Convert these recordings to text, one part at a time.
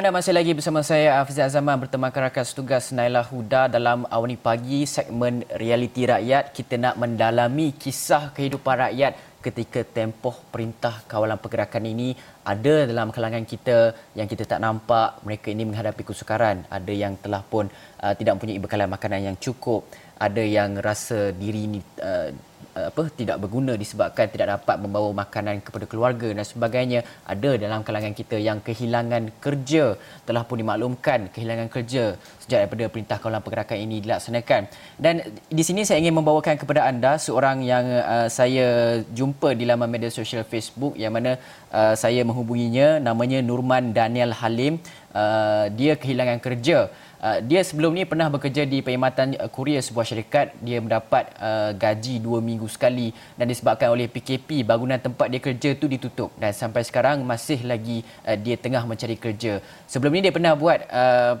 Anda masih lagi bersama saya Hafiz Azaman bertemankan rakan setugas Naila Huda dalam Awani Pagi segmen Realiti Rakyat. Kita nak mendalami kisah kehidupan rakyat ketika tempoh perintah kawalan pergerakan ini ada dalam kalangan kita yang kita tak nampak. Mereka ini menghadapi kesukaran. Ada yang telah pun uh, tidak mempunyai bekalan makanan yang cukup. Ada yang rasa diri ini uh, apa tidak berguna disebabkan tidak dapat membawa makanan kepada keluarga dan sebagainya ada dalam kalangan kita yang kehilangan kerja. Telah pun dimaklumkan kehilangan kerja sejak daripada perintah kawalan pergerakan ini dilaksanakan. Dan di sini saya ingin membawakan kepada anda seorang yang uh, saya jumpa di laman media sosial Facebook yang mana uh, saya menghubunginya. Namanya Nurman Daniel Halim uh, dia kehilangan kerja Uh, dia sebelum ni pernah bekerja di perkhidmatan uh, kurier sebuah syarikat. Dia mendapat uh, gaji dua minggu sekali dan disebabkan oleh PKP bangunan tempat dia kerja tu ditutup dan sampai sekarang masih lagi uh, dia tengah mencari kerja. Sebelum ni dia pernah buat uh,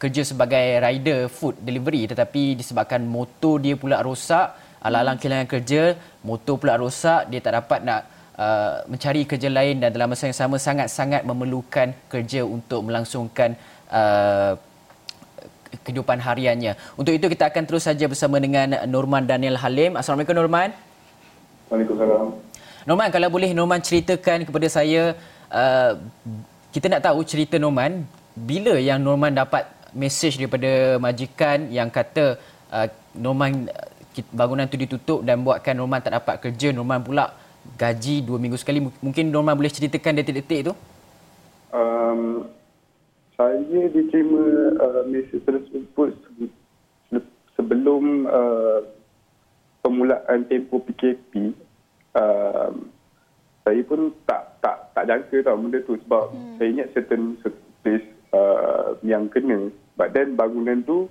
kerja sebagai rider food delivery tetapi disebabkan motor dia pula rosak, alang-alang kehilangan kerja, motor pula rosak, dia tak dapat nak uh, mencari kerja lain dan dalam masa yang sama sangat-sangat memerlukan kerja untuk melangsungkan uh, kehidupan hariannya. Untuk itu kita akan terus saja bersama dengan Norman Daniel Halim. Assalamualaikum Norman. Waalaikumsalam. Norman, kalau boleh Norman ceritakan kepada saya uh, kita nak tahu cerita Norman bila yang Norman dapat mesej daripada majikan yang kata uh, Norman bangunan tu ditutup dan buatkan Norman tak dapat kerja, Norman pula gaji dua minggu sekali. Mungkin Norman boleh ceritakan detik-detik itu? Um, saya diterima uh, mesej tersebut sebelum uh, permulaan tempoh PKP. Uh, saya pun tak tak tak jangka tau benda tu sebab hmm. saya ingat certain place uh, yang kena. But then bangunan tu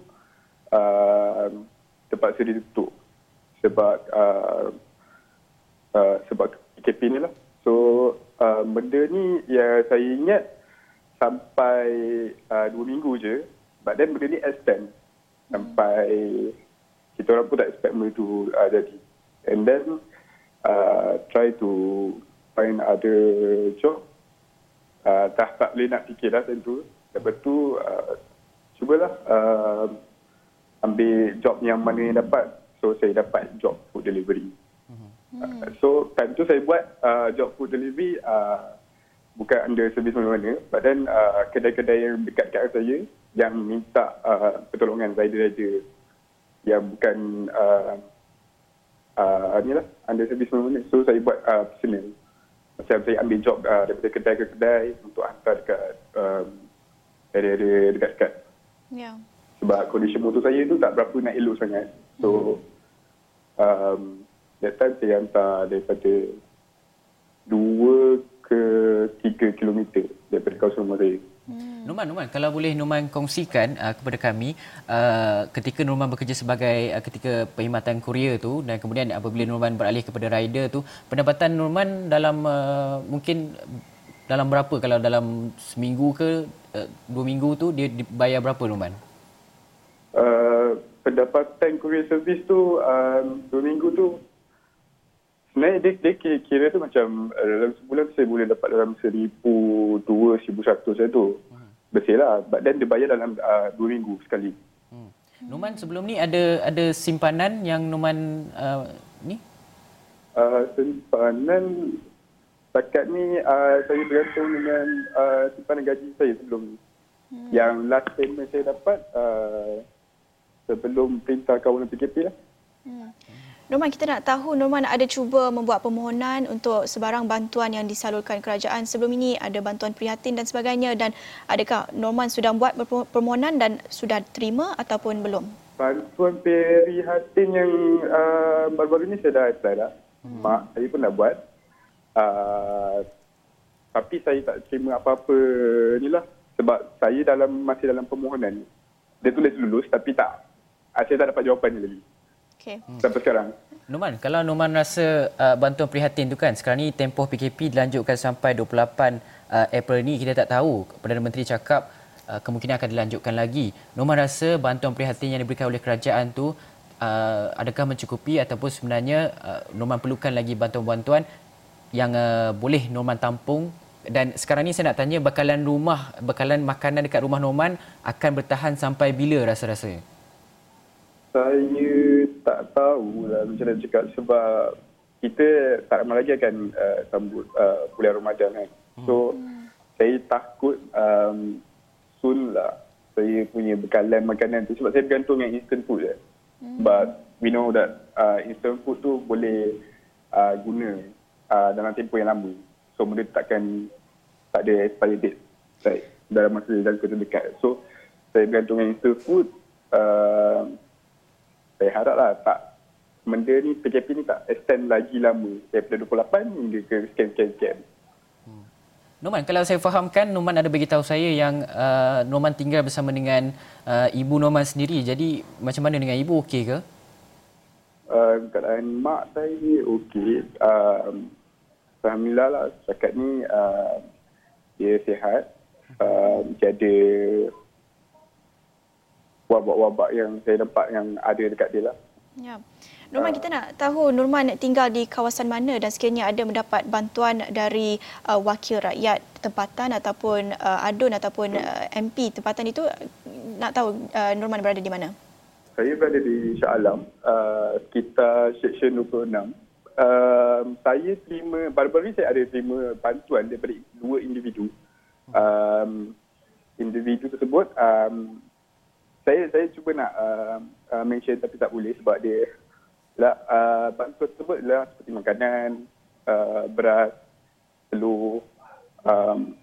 uh, terpaksa ditutup sebab uh, uh, sebab PKP ni lah. So uh, benda ni ya saya ingat sampai uh, dua minggu je. But then benda ni extend sampai kita orang pun tak expect benda tu uh, jadi. And then uh, try to find other job. Uh, tak, tak boleh nak fikir lah tentu. Lepas tu uh, cubalah uh, ambil job yang mana yang dapat. So saya dapat job food delivery. Hmm. Uh, so time tu saya buat uh, job food delivery uh, bukan under servis mana-mana. But then uh, kedai-kedai yang dekat kat saya yang minta uh, pertolongan rider-rider yang bukan uh, uh, ni lah under servis mana-mana. So saya buat uh, personal. Macam saya ambil job uh, daripada kedai ke kedai untuk hantar dekat um, area-area dekat-dekat. Yeah. sebab kondisi motor saya tu tak berapa nak elok sangat. So um, that time saya hantar daripada dua ke 3 km daripada kawasan rumah saya. Hmm. Numan, Numan, kalau boleh Numan kongsikan uh, kepada kami uh, ketika Numan bekerja sebagai uh, ketika perkhidmatan kurier tu dan kemudian apabila Numan beralih kepada rider tu, pendapatan Numan dalam uh, mungkin dalam berapa kalau dalam seminggu ke uh, dua minggu tu dia dibayar berapa Numan? Uh, pendapatan kurier servis tu um, dua minggu tu Sebenarnya dia, dia kira, kira tu macam uh, dalam sebulan saya boleh dapat dalam seribu dua, seribu satu saya tu. Hmm. Bersih lah. But then dia bayar dalam uh, dua minggu sekali. Hmm. Numan sebelum ni ada ada simpanan yang Numan uh, ni? Uh, simpanan setakat ni uh, saya bergantung dengan uh, simpanan gaji saya sebelum ni. Hmm. Yang last payment saya dapat uh, sebelum perintah kawalan PKP lah. Hmm. Norman, kita nak tahu Norman ada cuba membuat permohonan untuk sebarang bantuan yang disalurkan kerajaan. Sebelum ini ada bantuan prihatin dan sebagainya dan adakah Norman sudah buat permohonan dan sudah terima ataupun belum? Bantuan prihatin yang uh, baru-baru ini saya dah apply dah. Hmm. Mak saya pun dah buat. Uh, tapi saya tak terima apa-apa ni lah. Sebab saya dalam masih dalam permohonan. Dia tulis lulus tapi tak. Saya tak dapat jawapannya lagi. Okay. Hmm. Sampai sekarang. Numan, kalau Numan rasa uh, bantuan prihatin tu kan, sekarang ni tempoh PKP dilanjutkan sampai 28 uh, April ni, kita tak tahu. Perdana Menteri cakap uh, kemungkinan akan dilanjutkan lagi. Numan rasa bantuan prihatin yang diberikan oleh kerajaan tu uh, adakah mencukupi ataupun sebenarnya uh, Numan perlukan lagi bantuan-bantuan yang uh, boleh Numan tampung Dan sekarang ni saya nak tanya bekalan rumah, bekalan makanan dekat rumah Norman akan bertahan sampai bila rasa-rasa? Saya tak tahu lah macam mana cakap sebab kita tak lama lagi akan uh, sambut uh, bulan Ramadan kan. So hmm. saya takut um, soon lah saya punya bekalan makanan tu sebab saya bergantung dengan instant food je. Hmm. But we know that uh, instant food tu boleh uh, guna uh, dalam tempoh yang lama. So benda takkan tak ada expiry date like, dalam masa jangka terdekat. So saya bergantung dengan instant food. Uh, saya haraplah tak benda ni PKP ni tak extend lagi lama daripada 28 hingga ke sekian-sekian. Hmm. Noman, kalau saya fahamkan, Noman ada beritahu saya yang uh, Noman tinggal bersama dengan uh, ibu Noman sendiri. Jadi, macam mana dengan ibu, okey ke? Uh, keadaan mak saya okey. Uh, Alhamdulillah lah, setakat ni uh, dia sihat. Uh, dia ada wabak-wabak yang saya nampak yang ada dekat dia lah. Ya. Nurman, kita nak tahu Nurman tinggal di kawasan mana dan sekiranya ada mendapat bantuan dari uh, wakil rakyat tempatan ataupun uh, ADUN ataupun uh, MP tempatan itu, nak tahu uh, Nurman berada di mana? Saya berada di Shah Alam, uh, sekitar Seksyen 26. Uh, saya terima, baru-baru saya ada terima bantuan daripada dua individu. Um, individu tersebut um, saya saya cuba nak uh, uh, mention tapi tak boleh sebab dia lah uh, bantuan tersebut adalah seperti makanan, uh, beras, telur, um,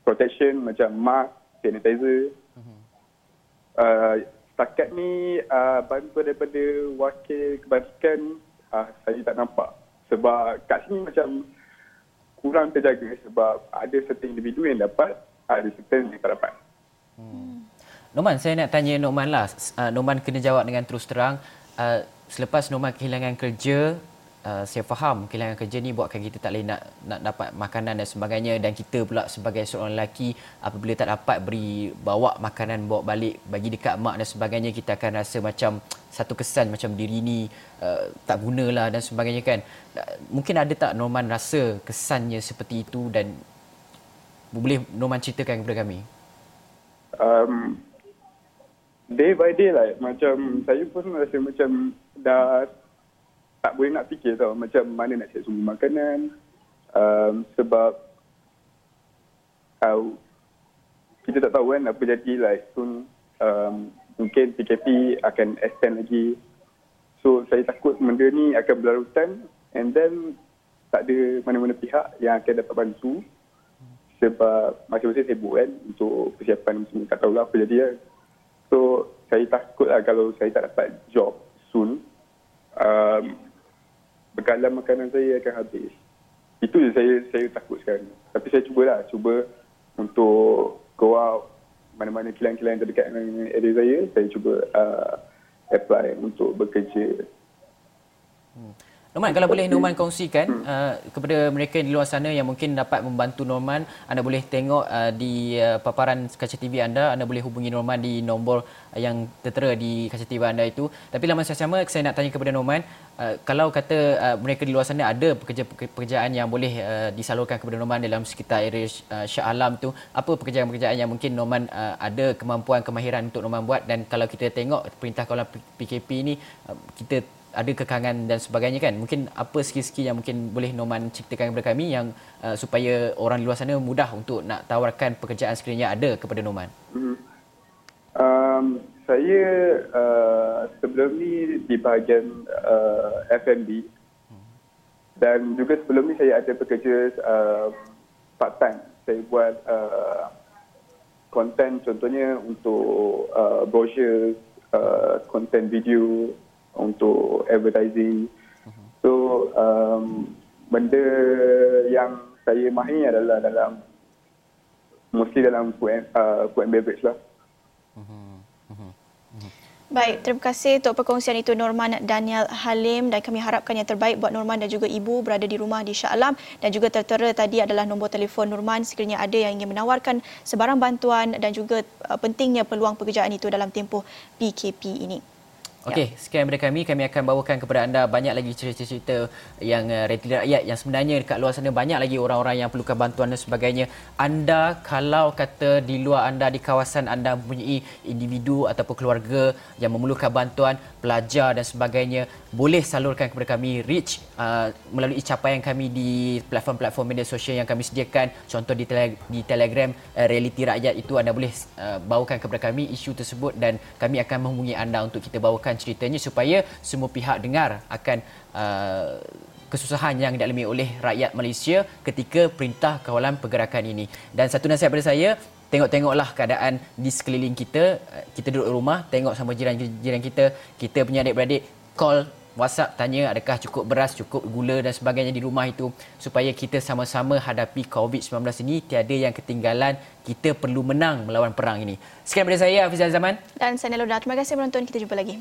protection macam mask, sanitizer. Uh-huh. Uh, setakat ni uh, bantuan daripada wakil kebajikan uh, saya tak nampak sebab kat sini macam kurang terjaga sebab ada certain individu yang dapat, ada certain yang tak dapat. Hmm. Noman, saya nak tanya Noman lah. Uh, Noman kena jawab dengan terus terang. Uh, selepas Noman kehilangan kerja, uh, saya faham kehilangan kerja ni buatkan kita tak boleh nak, nak dapat makanan dan sebagainya. Dan kita pula sebagai seorang lelaki, apabila tak dapat beri bawa makanan bawa balik bagi dekat mak dan sebagainya, kita akan rasa macam satu kesan macam diri ni uh, tak gunalah dan sebagainya kan. Uh, mungkin ada tak Norman rasa kesannya seperti itu dan boleh Norman ceritakan kepada kami? Um, day by day lah. Macam saya pun rasa macam dah tak boleh nak fikir tau macam mana nak cek sumber makanan. Um, sebab uh, kita tak tahu kan apa jadi like soon um, mungkin PKP akan extend lagi. So saya takut benda ni akan berlarutan and then tak ada mana-mana pihak yang akan dapat bantu. Sebab masing-masing sibuk kan untuk persiapan ni tak tahulah apa jadi kan. So saya takut lah kalau saya tak dapat job soon, um, bekalan makanan saya akan habis. Itu je saya saya takut sekarang. Tapi saya cubalah, cuba untuk go out mana-mana kilang-kilang terdekat dengan area saya, saya cuba uh, apply untuk bekerja. Hmm. Norman, kalau boleh Norman kongsikan uh, kepada mereka di luar sana yang mungkin dapat membantu Norman, anda boleh tengok uh, di uh, paparan kaca TV anda, anda boleh hubungi Norman di nombor uh, yang tertera di kaca TV anda itu. Tapi dalam masa sama, saya nak tanya kepada Norman, uh, kalau kata uh, mereka di luar sana ada pekerja-pekerjaan yang boleh uh, disalurkan kepada Norman dalam sekitar area uh, Shah Alam tu, apa pekerjaan-pekerjaan yang mungkin Norman uh, ada kemampuan, kemahiran untuk Norman buat? Dan kalau kita tengok perintah kawalan PKP ini, uh, kita ada kekangan dan sebagainya kan? Mungkin apa skill-skill yang mungkin boleh Norman ceritakan kepada kami yang uh, supaya orang di luar sana mudah untuk nak tawarkan pekerjaan sekiranya ada kepada Norman hmm. um, saya uh, sebelum ni di bahagian uh, F&B dan juga sebelum ni saya ada bekerja uh, part time saya buat uh, content contohnya untuk uh, brochure uh, video untuk advertising. So um, benda yang saya mahir adalah dalam mesti dalam food and, uh, food and beverage lah. Baik, terima kasih untuk perkongsian itu Norman Daniel Halim dan kami harapkan yang terbaik buat Norman dan juga ibu berada di rumah di Shah Alam dan juga tertera tadi adalah nombor telefon Norman sekiranya ada yang ingin menawarkan sebarang bantuan dan juga uh, pentingnya peluang pekerjaan itu dalam tempoh PKP ini. Okey, ya. sekian daripada kami. Kami akan bawakan kepada anda banyak lagi cerita-cerita yang uh, rakyat yang sebenarnya dekat luar sana banyak lagi orang-orang yang perlukan bantuan dan sebagainya. Anda kalau kata di luar anda di kawasan anda mempunyai individu ataupun keluarga yang memerlukan bantuan, pelajar dan sebagainya, boleh salurkan kepada kami reach uh, melalui capaian kami di platform-platform media sosial yang kami sediakan. Contoh di, tele- di Telegram uh, Realiti Rakyat itu anda boleh uh, bawakan kepada kami isu tersebut dan kami akan menghubungi anda untuk kita bawakan ceritanya supaya semua pihak dengar akan uh, kesusahan yang dialami oleh rakyat Malaysia ketika perintah kawalan pergerakan ini. Dan satu nasihat pada saya, tengok-tengoklah keadaan di sekeliling kita. Uh, kita duduk rumah, tengok sama jiran-jiran kita, kita punya adik-beradik, call WhatsApp tanya adakah cukup beras, cukup gula dan sebagainya di rumah itu supaya kita sama-sama hadapi COVID-19 ini tiada yang ketinggalan kita perlu menang melawan perang ini. Sekian daripada saya Hafiz Zaman dan saya Neloda. Terima kasih menonton. Kita jumpa lagi.